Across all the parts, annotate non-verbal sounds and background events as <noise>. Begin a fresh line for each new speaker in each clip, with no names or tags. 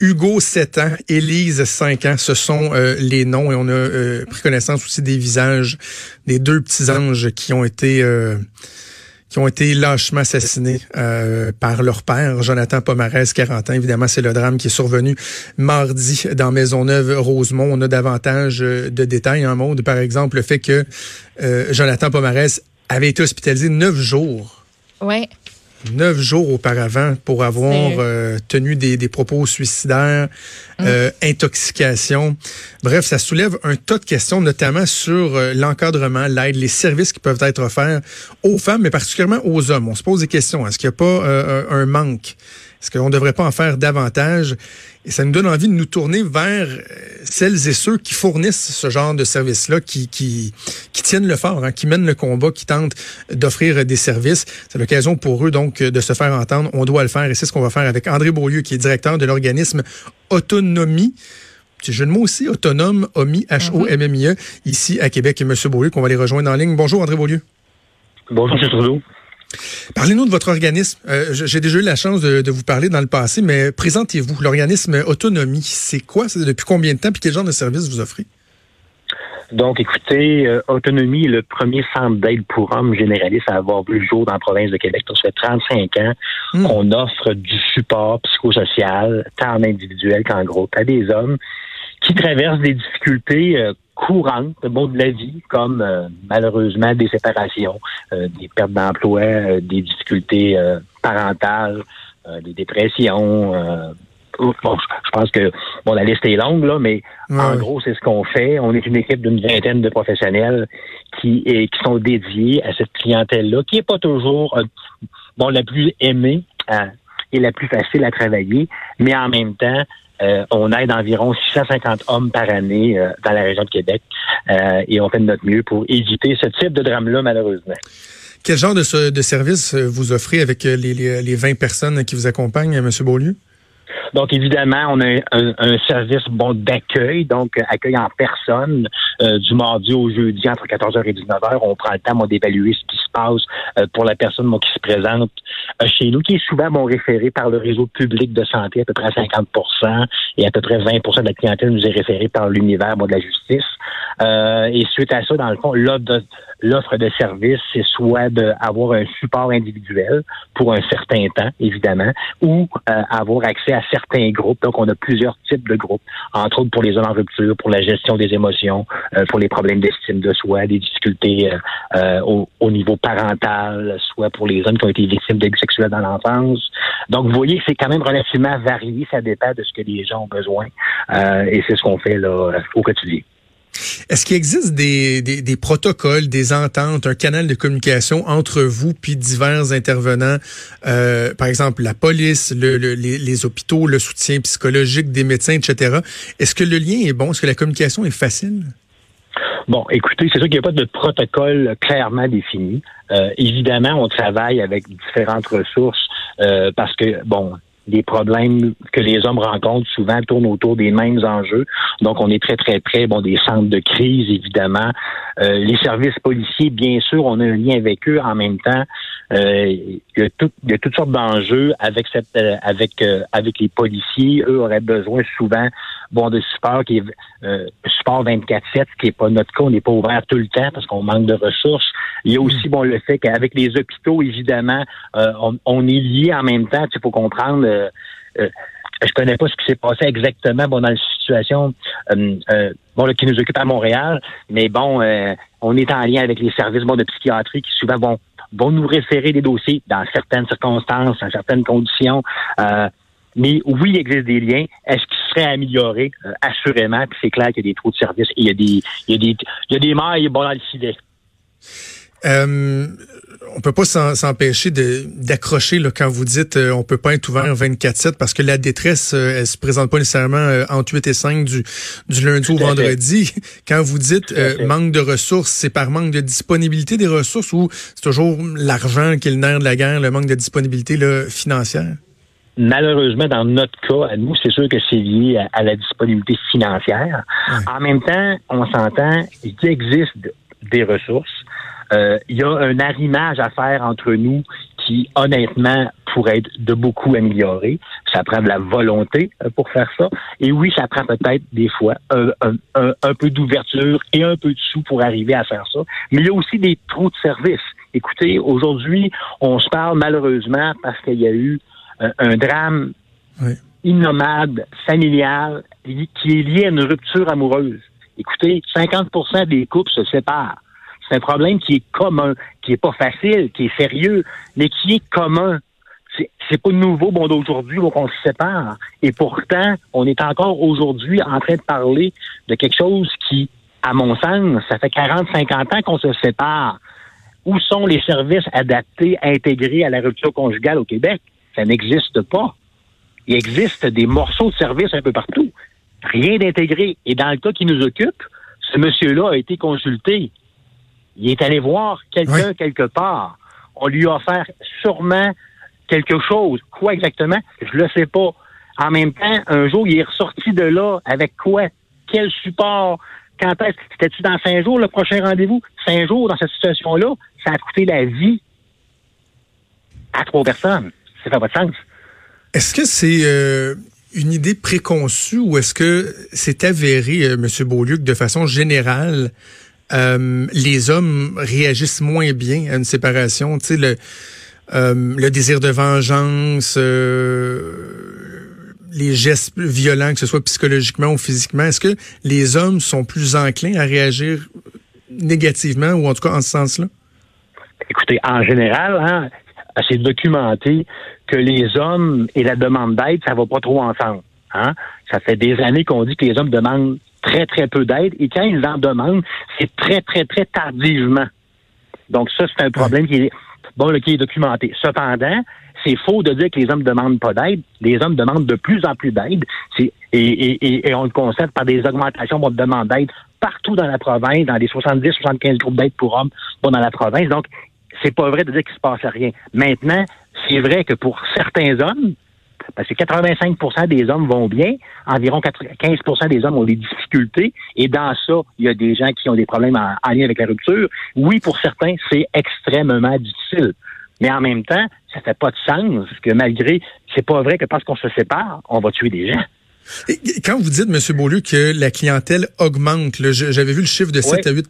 Hugo, 7 ans, Élise, 5 ans, ce sont euh, les noms et on a euh, pris connaissance aussi des visages des deux petits anges qui ont été euh, qui ont été lâchement assassinés par leur père, Jonathan Pomarez, 40 ans. Évidemment, c'est le drame qui est survenu mardi dans Maisonneuve-Rosemont. On a davantage de détails en monde. Par exemple, le fait que Jonathan Pomarez avait été hospitalisé neuf jours.
Ouais
neuf jours auparavant pour avoir euh, tenu des, des, propos suicidaires, mm. euh, intoxication. Bref, ça soulève un tas de questions, notamment sur euh, l'encadrement, l'aide, les services qui peuvent être offerts aux femmes, mais particulièrement aux hommes. On se pose des questions. Est-ce qu'il n'y a pas un manque? Est-ce qu'on ne devrait pas en faire davantage? Et ça nous donne envie de nous tourner vers euh, celles et ceux qui fournissent ce genre de services-là, qui, qui, qui tiennent le fort, hein, qui mènent le combat, qui tentent d'offrir des services. C'est l'occasion pour eux, donc, de se faire entendre. On doit le faire et c'est ce qu'on va faire avec André Beaulieu, qui est directeur de l'organisme Autonomie. Petit jeu de mots aussi, autonome, OMI, H-O-M-M-I-E, ici à Québec. Et M. Beaulieu, qu'on va les rejoindre en ligne. Bonjour, André Beaulieu.
Bonjour, M. Trudeau.
Parlez-nous de votre organisme. Euh, j'ai déjà eu la chance de, vous parler dans le passé, mais présentez-vous. L'organisme Autonomie, c'est quoi? C'est depuis combien de temps? Puis quel genre de service vous offrez?
Donc, écoutez, euh, Autonomie est le premier centre d'aide pour hommes généraliste à avoir vu le jour dans la province de Québec. Donc, ça fait 35 ans hmm. qu'on offre du support psychosocial, tant en individuel qu'en groupe, à des hommes qui traversent des difficultés euh, courantes bon, de la vie, comme euh, malheureusement des séparations, euh, des pertes d'emploi, euh, des difficultés parentales, des dépressions. Bon, je pense que bon, la liste est longue, là, mais en gros, c'est ce qu'on fait. On est une équipe d'une vingtaine de professionnels qui, qui sont dédiés à cette clientèle-là, qui n'est pas toujours bon, la plus aimée et la plus facile à travailler, mais en même temps, euh, on aide environ 650 hommes par année euh, dans la région de Québec euh, et on fait de notre mieux pour éviter ce type de drame-là, malheureusement.
Quel genre de, de service vous offrez avec les, les, les 20 personnes qui vous accompagnent, M. Beaulieu?
Donc, évidemment, on a un, service bon d'accueil, donc accueil en personne euh, du mardi au jeudi entre 14h et 19h. On prend le temps d'évaluer ce qui se passe euh, pour la personne qui se présente euh, chez nous, qui est souvent bon, référée par le réseau public de santé, à peu près 50% et à peu près 20% de la clientèle nous est référée par l'univers de la justice. et suite à ça, dans le fond, l'offre de, l'offre de service, c'est soit d'avoir un support individuel pour un certain temps, évidemment, ou avoir accès à certains groupes. Donc, on a plusieurs types de groupes, entre autres pour les hommes en rupture, pour la gestion des émotions, euh, pour les problèmes d'estime de soi, des difficultés euh, euh, au, au, niveau parental, soit pour les hommes qui ont été victimes d'abus sexuels dans l'enfance. Donc, vous voyez, c'est quand même relativement varié, ça dépend de ce que les gens ont besoin. et c'est ce qu'on fait là au quotidien.
Est-ce qu'il existe des, des, protocoles, des ententes, un canal de communication entre vous puis divers intervenants, euh, par exemple la police, le, les, les, hôpitaux, le soutien psychologique des médecins, etc. Est-ce que le lien est bon? Est-ce que la communication est facile?
Bon, écoutez, c'est sûr qu'il n'y a pas de protocole clairement défini. Euh, évidemment, on travaille avec différentes ressources euh, parce que, bon, les problèmes que les hommes rencontrent souvent tournent autour des mêmes enjeux. Donc, on est très, très près bon, des centres de crise, évidemment. Euh, les services policiers, bien sûr, on a un lien avec eux. En même temps, il, y a il, y a toutes sortes d'enjeux avec cette, euh, avec, avec les policiers. Eux auraient besoin souvent bon de support qui est support 24/7, ce qui n'est pas notre cas. On n'est pas ouvert tout le temps parce qu'on manque de ressources. Il y a aussi bon le fait qu'avec les hôpitaux, évidemment, on, on, est lié en même temps. Il faut comprendre euh, euh, je connais pas ce qui s'est passé exactement bon, dans la situation euh, bon, qui nous occupe à Montréal, mais bon, on est en lien avec les services bon, de psychiatrie qui souvent vont, vont nous référer des dossiers dans certaines circonstances, dans certaines conditions. mais oui, il existe des liens. Est-ce qu'ils seraient améliorés? assurément, puis c'est clair qu'il y a des trous de services il y a des, il y a des, il y a des mailles bon, dans le filet.
Euh, on peut pas s'empêcher d'accrocher quand vous dites euh, on peut pas être ouvert 24/7 parce que la détresse euh, elle se présente pas nécessairement euh, entre 8 et 5 du, du lundi au vendredi. <laughs> Quand vous dites manque de ressources, c'est par manque de disponibilité des ressources ou c'est toujours l'argent qui est le nerf de la guerre, le manque de disponibilité là, financière?
Malheureusement, dans notre cas, à nous, c'est sûr que c'est lié à, la disponibilité financière. En même temps, on s'entend, il existe des ressources. Euh, il y a un arrimage à faire entre nous qui, honnêtement, pourrait être de beaucoup amélioré. Ça prend de la volonté euh, pour faire ça. Et oui, ça prend peut-être des fois un, un peu d'ouverture et un peu de sous pour arriver à faire ça. Mais il y a aussi des trous de service. Écoutez, aujourd'hui, on se parle malheureusement parce qu'il y a eu euh, un, drame innommable, familial, qui est lié à une rupture amoureuse. Écoutez, 50% des couples se séparent. C'est un problème qui est commun, qui est pas facile, qui est sérieux, mais qui est commun. C'est pas nouveau, bon, d'aujourd'hui, qu'on se sépare. Et pourtant, on est encore aujourd'hui en train de parler de quelque chose qui, à mon sens, ça fait 40, 50 ans qu'on se sépare. Où sont les services adaptés, intégrés à la rupture conjugale au Québec? Ça n'existe pas. Il existe des morceaux de services un peu partout. Rien d'intégré. Et dans le cas qui nous occupe, ce monsieur-là a été consulté. Il est allé voir quelqu'un quelque part. On lui a offert sûrement quelque chose. Quoi exactement? Je le sais pas. En même temps, un jour, il est ressorti de là avec quoi? Quel support? Quand est-ce? C'était-tu dans cinq jours le prochain rendez-vous? Cinq jours dans cette situation-là, ça a coûté la vie à trois personnes. Ça fait pas de sens.
Est-ce que c'est euh, une idée préconçue ou est-ce que c'est avéré, euh, M. Beaulieu, de façon générale, euh, les hommes réagissent moins bien à une séparation? Tu sais, le, le désir de vengeance, les gestes violents, que ce soit psychologiquement ou physiquement, est-ce que les hommes sont plus enclins à réagir négativement ou en tout cas en ce sens-là?
Écoutez, en général, hein, c'est documenté que les hommes et la demande d'aide, ça va pas trop ensemble. Hein? Ça fait des années qu'on dit que les hommes demandent très, très peu d'aide et quand ils en demandent, c'est très, très, très tardivement. Donc ça, c'est un problème qui est bon, qui est documenté. Cependant, c'est faux de dire que les hommes ne demandent pas d'aide. Les hommes demandent de plus en plus d'aide. Et, et, et, on le constate par des augmentations de demande d'aide partout dans la province, dans les 70-75 groupes d'aide pour hommes dans la province. Donc, c'est pas vrai de dire qu'il se passe rien. Maintenant, c'est vrai que pour certains hommes, parce que 85% des hommes vont bien, environ 15% des hommes ont des difficultés, et dans ça, il y a des gens qui ont des problèmes en, lien avec la rupture. Oui, pour certains, c'est extrêmement difficile. Mais en même temps, ça fait pas de sens que malgré, c'est pas vrai que parce qu'on se sépare, on va tuer des gens.
Quand vous dites, M. Beaulieu, que la clientèle augmente, j'avais vu le chiffre de 7 à 8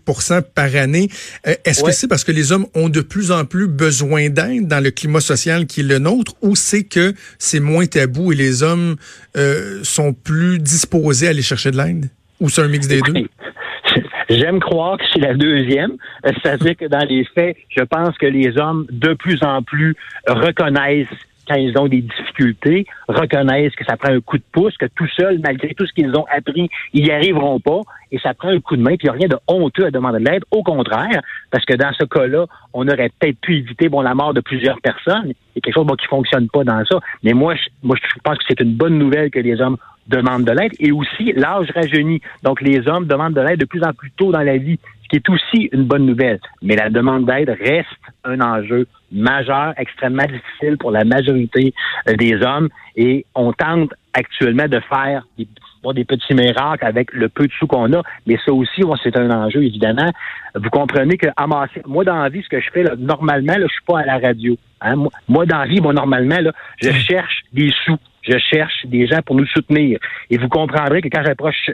par année, euh, est-ce que c'est parce que les hommes ont de plus en plus besoin d'aide dans le climat social qui est le nôtre ou c'est que c'est moins tabou et les hommes euh, sont plus disposés à aller chercher de l'aide? Ou c'est un mix des deux? <laughs>
J'aime croire que c'est la deuxième. C'est-à-dire que dans les faits, je pense que les hommes, de plus en plus, reconnaissent quand ils ont des difficultés, reconnaissent que ça prend un coup de pouce, que tout seul, malgré tout ce qu'ils ont appris, ils n'y arriveront pas, et ça prend un coup de main, puis il n'y a rien de honteux à demander de l'aide. Au contraire, parce que dans ce cas-là, on aurait peut-être pu éviter bon la mort de plusieurs personnes. Il y a quelque chose qui fonctionne pas dans ça. Mais moi, je, moi, je pense que c'est une bonne nouvelle que les hommes demandent de l'aide, et aussi l'âge rajeunit. Donc, les hommes demandent de l'aide de plus en plus tôt dans la vie, qui est aussi une bonne nouvelle. Mais la demande d'aide reste un enjeu majeur, extrêmement difficile pour la majorité euh, des hommes. Et on tente actuellement de faire des, des petits miracles avec le peu de sous qu'on a, mais ça aussi, c'est un enjeu, évidemment. Vous comprenez que amasser, moi, dans la vie, ce que je fais, là, normalement, là, je suis pas à la radio. Hein? Moi, dans la vie, moi, normalement, là, je cherche des sous. Je cherche des gens pour nous soutenir. Et vous comprendrez que quand j'approche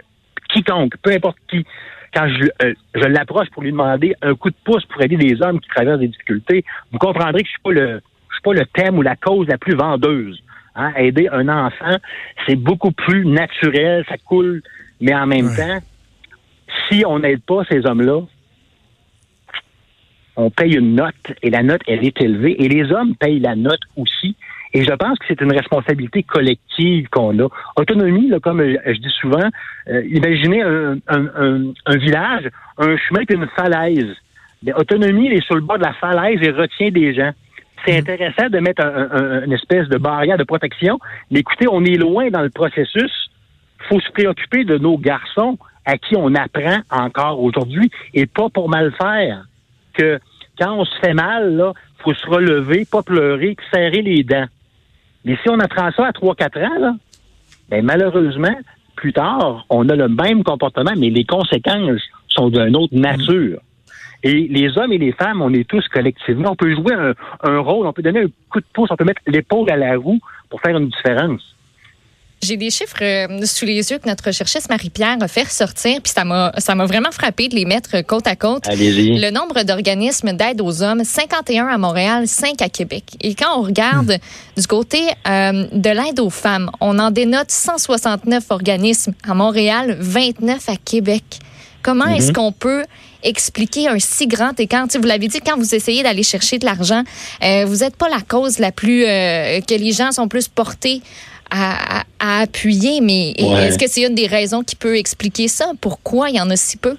quiconque, peu importe qui, quand euh, je, l'approche pour lui demander un coup de pouce pour aider des hommes qui traversent des difficultés, vous comprendrez que je suis pas le je suis pas le thème ou la cause la plus vendeuse. Hein. Aider un enfant, c'est beaucoup plus naturel, ça coule, mais en même temps, si on n'aide pas ces hommes-là, on paye une note et la note, elle est élevée et les hommes payent la note aussi et je pense que c'est une responsabilité collective qu'on a. Autonomie, là, comme je, dis souvent, euh, imaginez un, village, un chemin et une falaise. Mais autonomie, elle est sur le bord de la falaise et retient des gens. C'est mhm. intéressant de mettre une espèce de barrière de protection, mais écoutez, on est loin dans le processus. Il faut se préoccuper de nos garçons à qui on apprend encore aujourd'hui et pas pour mal faire. Que quand on se fait mal, là, faut se relever, pas pleurer, serrer les dents. Mais si on apprend ça à 3-4 ans, là, ben malheureusement, plus tard, on a le même comportement, mais les conséquences sont d'une autre nature. Et les hommes et les femmes, on est tous collectivement, on peut jouer un, un rôle, on peut donner un coup de pouce, on peut mettre l'épaule à la roue pour faire une différence.
J'ai des chiffres euh, sous les yeux que notre chercheuse Marie-Pierre a fait sortir, puis ça m'a ça m'a vraiment frappé de les mettre côte à côte.
Allez-y.
Le nombre d'organismes d'aide aux hommes, 51 à Montréal, 5 à Québec. Et quand on regarde hmm. du côté euh, de l'aide aux femmes, on en dénote 169 organismes à Montréal, 29 à Québec. Comment est-ce mhm. qu'on peut expliquer un si grand écart? vous l'avez dit, quand vous essayez d'aller chercher de l'argent, euh, vous n'êtes pas la cause la plus que les gens sont plus portés à, appuyer, mais est-ce que c'est une des raisons qui peut expliquer ça? Pourquoi il y en a si peu?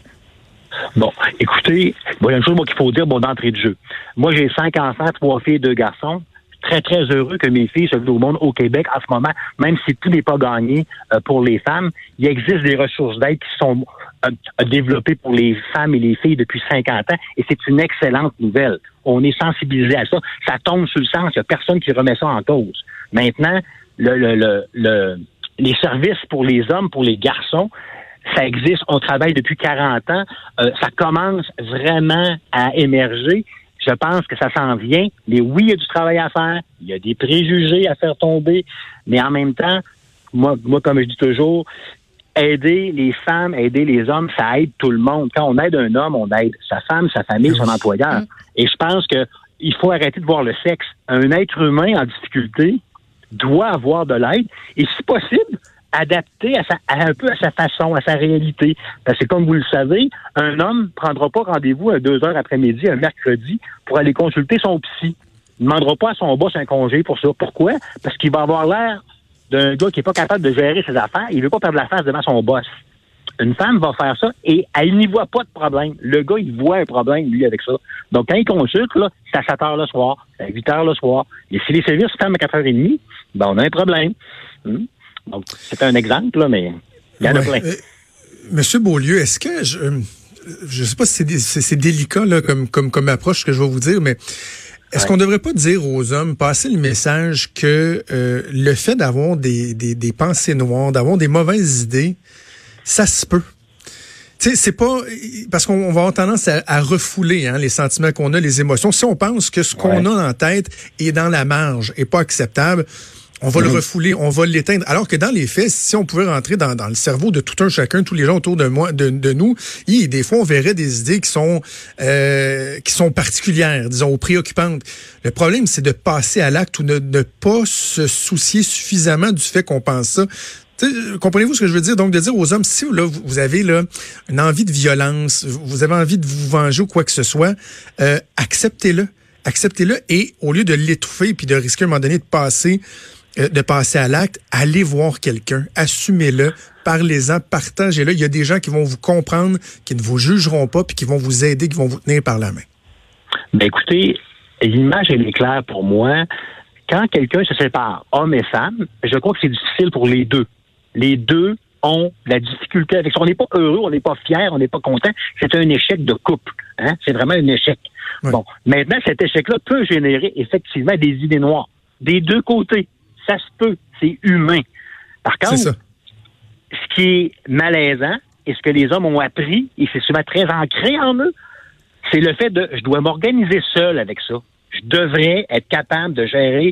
Bon, écoutez, il y a une chose qu'il faut dire bon, d'entrée de jeu. Moi, j'ai cinq enfants, trois filles, deux garçons. Très, très heureux que mes filles se au monde au Québec en ce moment, même si tout n'est pas gagné euh, pour les femmes. Il existe des ressources d'aide qui sont euh, développées pour les femmes et les filles depuis 50 ans, et c'est une excellente nouvelle. On est sensibilisé à ça. Ça tombe sur le sens. Il n'y a personne qui remet ça en cause. Maintenant, le, le, le, les services pour les hommes, pour les garçons, ça existe. On travaille depuis 40 ans. Euh, ça commence vraiment à émerger. Je pense que ça s'en vient. Mais oui, il y a du travail à faire. Il y a des préjugés à faire tomber. Mais en même temps, moi, moi comme je dis toujours, aider les femmes, aider les hommes, ça aide tout le monde. Quand on aide un homme, on aide sa femme, sa famille, son employeur. Mm. Et je pense que il faut arrêter de voir le sexe. Un être humain en difficulté, doit avoir de l'aide et, si possible, adapter à, sa, un peu à sa façon, à sa réalité. Parce que comme vous le savez, un homme prendra pas rendez-vous à deux heures après-midi, un mercredi, pour aller consulter son psy. Il ne demandera pas à son boss un congé pour ça. Pourquoi? Parce qu'il va avoir l'air d'un gars qui n'est pas capable de gérer ses affaires. Il veut pas perdre la face devant son boss. Une femme va faire ça et elle n'y voit pas de problème. Le gars, il voit un problème, lui, avec ça. Donc, quand il consulte, là, c'est à 7 heures le soir, à 8 heures le soir. Et si les services ferment à 4 h 30, ben, on a un problème. Hmm? Donc, c'est un exemple, là, mais il y en a plein. Euh,
Monsieur Beaulieu, est-ce que je je sais pas si c'est délicat là, comme, comme, comme approche que je vais vous dire, mais est-ce qu'on ne devrait pas dire aux hommes, passer le message que euh, le fait d'avoir des, des, des pensées noires, d'avoir des mauvaises idées, ça se peut? Tu sais, c'est pas parce qu'on va avoir tendance à, refouler hein, les sentiments qu'on a, les émotions. Si on pense que ce qu'on a en tête est dans la marge et pas acceptable, on va le mm-hmm. refouler, on va l'éteindre. Alors que dans les faits, si on pouvait rentrer dans, le cerveau de tout un chacun, tous les gens autour de moi, de, nous, y, des fois on verrait des idées qui sont euh, qui sont particulières, disons, préoccupantes. Le problème, c'est de passer à l'acte ou de ne pas se soucier suffisamment du fait qu'on pense ça. Comprenez-vous ce que je veux dire? Donc, de dire aux hommes, si là, vous avez là, une envie de violence, vous avez envie de vous venger ou quoi que ce soit, euh, acceptez-le. Acceptez-le et au lieu de l'étouffer puis de risquer à un moment donné de passer, euh, de passer à l'acte, allez voir quelqu'un, assumez-le, parlez-en, partagez-le. Il y a des gens qui vont vous comprendre, qui ne vous jugeront pas puis qui vont vous aider, qui vont vous tenir par la main.
Ben écoutez, l'image, elle est claire pour moi. Quand quelqu'un se sépare, homme et femme, je crois que c'est difficile pour les deux les deux ont la difficulté avec ça. On n'est pas heureux, on n'est pas fier, on n'est pas content. C'est un échec de couple. Hein? C'est vraiment un échec. Bon, maintenant, cet échec-là peut générer effectivement des idées noires. Des deux côtés. Ça se peut. C'est humain. Par contre, ce qui est malaisant et ce que les hommes ont appris, et c'est souvent très ancré en eux, c'est le fait de je dois m'organiser seul avec ça. Je devrais être capable de gérer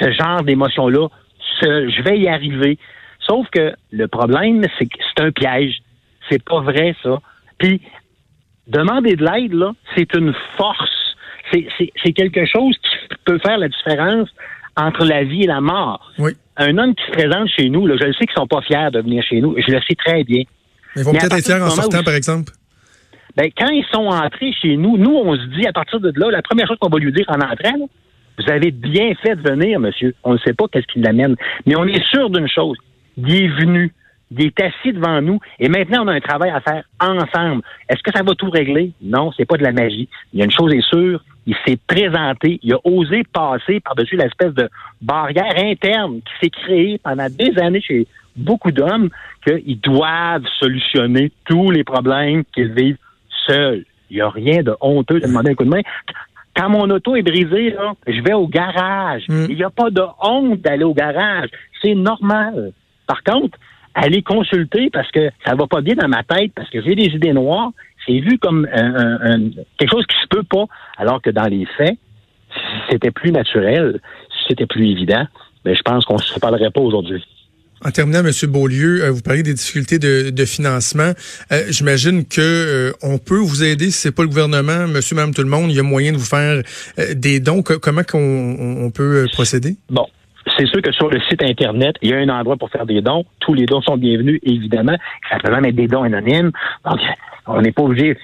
ce genre d'émotions-là Je vais y arriver. Sauf que le problème, c'est que c'est un piège. C'est pas vrai, ça. Puis, demander de l'aide, là, c'est une force. C'est quelque chose qui peut faire la différence entre la vie et la mort.
Oui.
Un homme qui se présente chez nous, là, je le sais qu'ils sont pas fiers de venir chez nous. Je le sais très bien.
ils vont peut-être être fiers en sortant, par exemple.
Ben, quand ils sont entrés chez nous, nous, on se dit, à partir de là, la première chose qu'on va lui dire en entrant, vous avez bien fait de venir, monsieur. On ne sait pas qu'est-ce qui l'amène. Mais on est sûr d'une chose il est venu, il est assis devant nous, et maintenant on a un travail à faire ensemble. Est-ce que ça va tout régler? Non, c'est pas de la magie. Il y a une chose est sûre, il s'est présenté, il a osé passer par-dessus l'espèce de barrière interne qui s'est créée pendant des années chez beaucoup d'hommes qu'ils doivent solutionner tous les problèmes qu'ils vivent seuls. Il n'y a rien de honteux de demander un coup de main. Quand mon auto est brisée, je vais au garage. Mm. Il n'y a pas de honte d'aller au garage. C'est normal. Par contre, aller consulter parce que ça va pas bien dans ma tête, parce que j'ai des idées noires, c'est vu comme quelque chose qui se peut pas, alors que dans les faits, si c'était plus naturel, si c'était plus évident, mais je pense qu'on ne se parlerait pas aujourd'hui.
En terminant, M. Beaulieu, euh, vous parlez des difficultés de, financement. Euh, j'imagine que euh, on peut vous aider si c'est pas le gouvernement, monsieur, madame, tout le monde. Il y a moyen de vous faire des dons. Comment qu'on on peut procéder?
Bon, c'est sûr que sur le site Internet, il y a un endroit pour faire des dons. Tous les dons sont bienvenus, évidemment. Ça peut même être des dons anonymes. Donc, on n'est pas obligé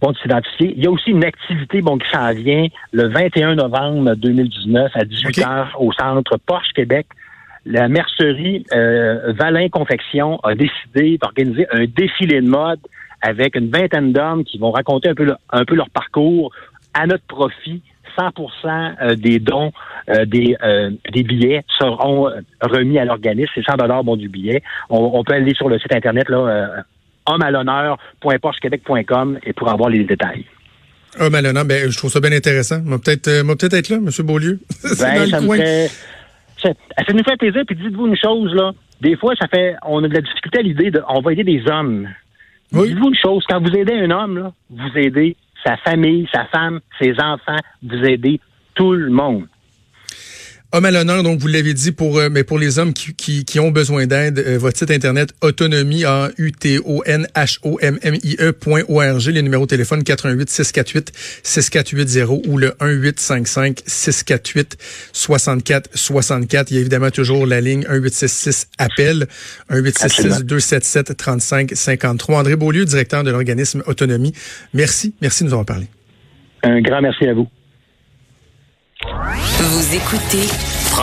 bon, de s'identifier. Il y a aussi une activité bon, qui s'en vient le 21 novembre 2019 à 18h au centre Porsche Québec la mercerie euh, Valin Confection a décidé d'organiser un défilé de mode avec une vingtaine d'hommes qui vont raconter un peu, un peu leur parcours à notre profit. 100% euh, des dons euh, des, euh, des billets seront remis à l'organisme. C'est 100 dollars bon du billet. On, peut aller sur le site internet là homme à l'honneur.porchequebec.com et pour avoir les détails.
Homme à l'honneur, ben, je trouve ça bien intéressant. Moi peut-être peut-être être là, M. Beaulieu. <laughs>
Ben, ça, me ça, nous fait plaisir, puis dites-vous une chose, là. Des fois, ça fait, on a de la difficulté à l'idée de, on va aider des hommes. Dites-vous une chose, quand vous aidez un homme, là, vous aidez sa famille, sa femme, ses enfants, vous aidez tout le monde.
Homme à l'honneur, donc vous l'avez dit pour euh, mais pour les hommes qui, qui, qui ont besoin d'aide, euh, votre site internet autonomie a u t o n h o m m i e.org, les numéros de téléphone 88 648 6480 ou le 1855 648 64 64. Il y a évidemment toujours la ligne 1866 appel 1866 277 35 53. André Beaulieu, directeur de l'organisme Autonomie. Merci, merci de nous avoir parlé.
Un grand merci à vous.
Vous écoutez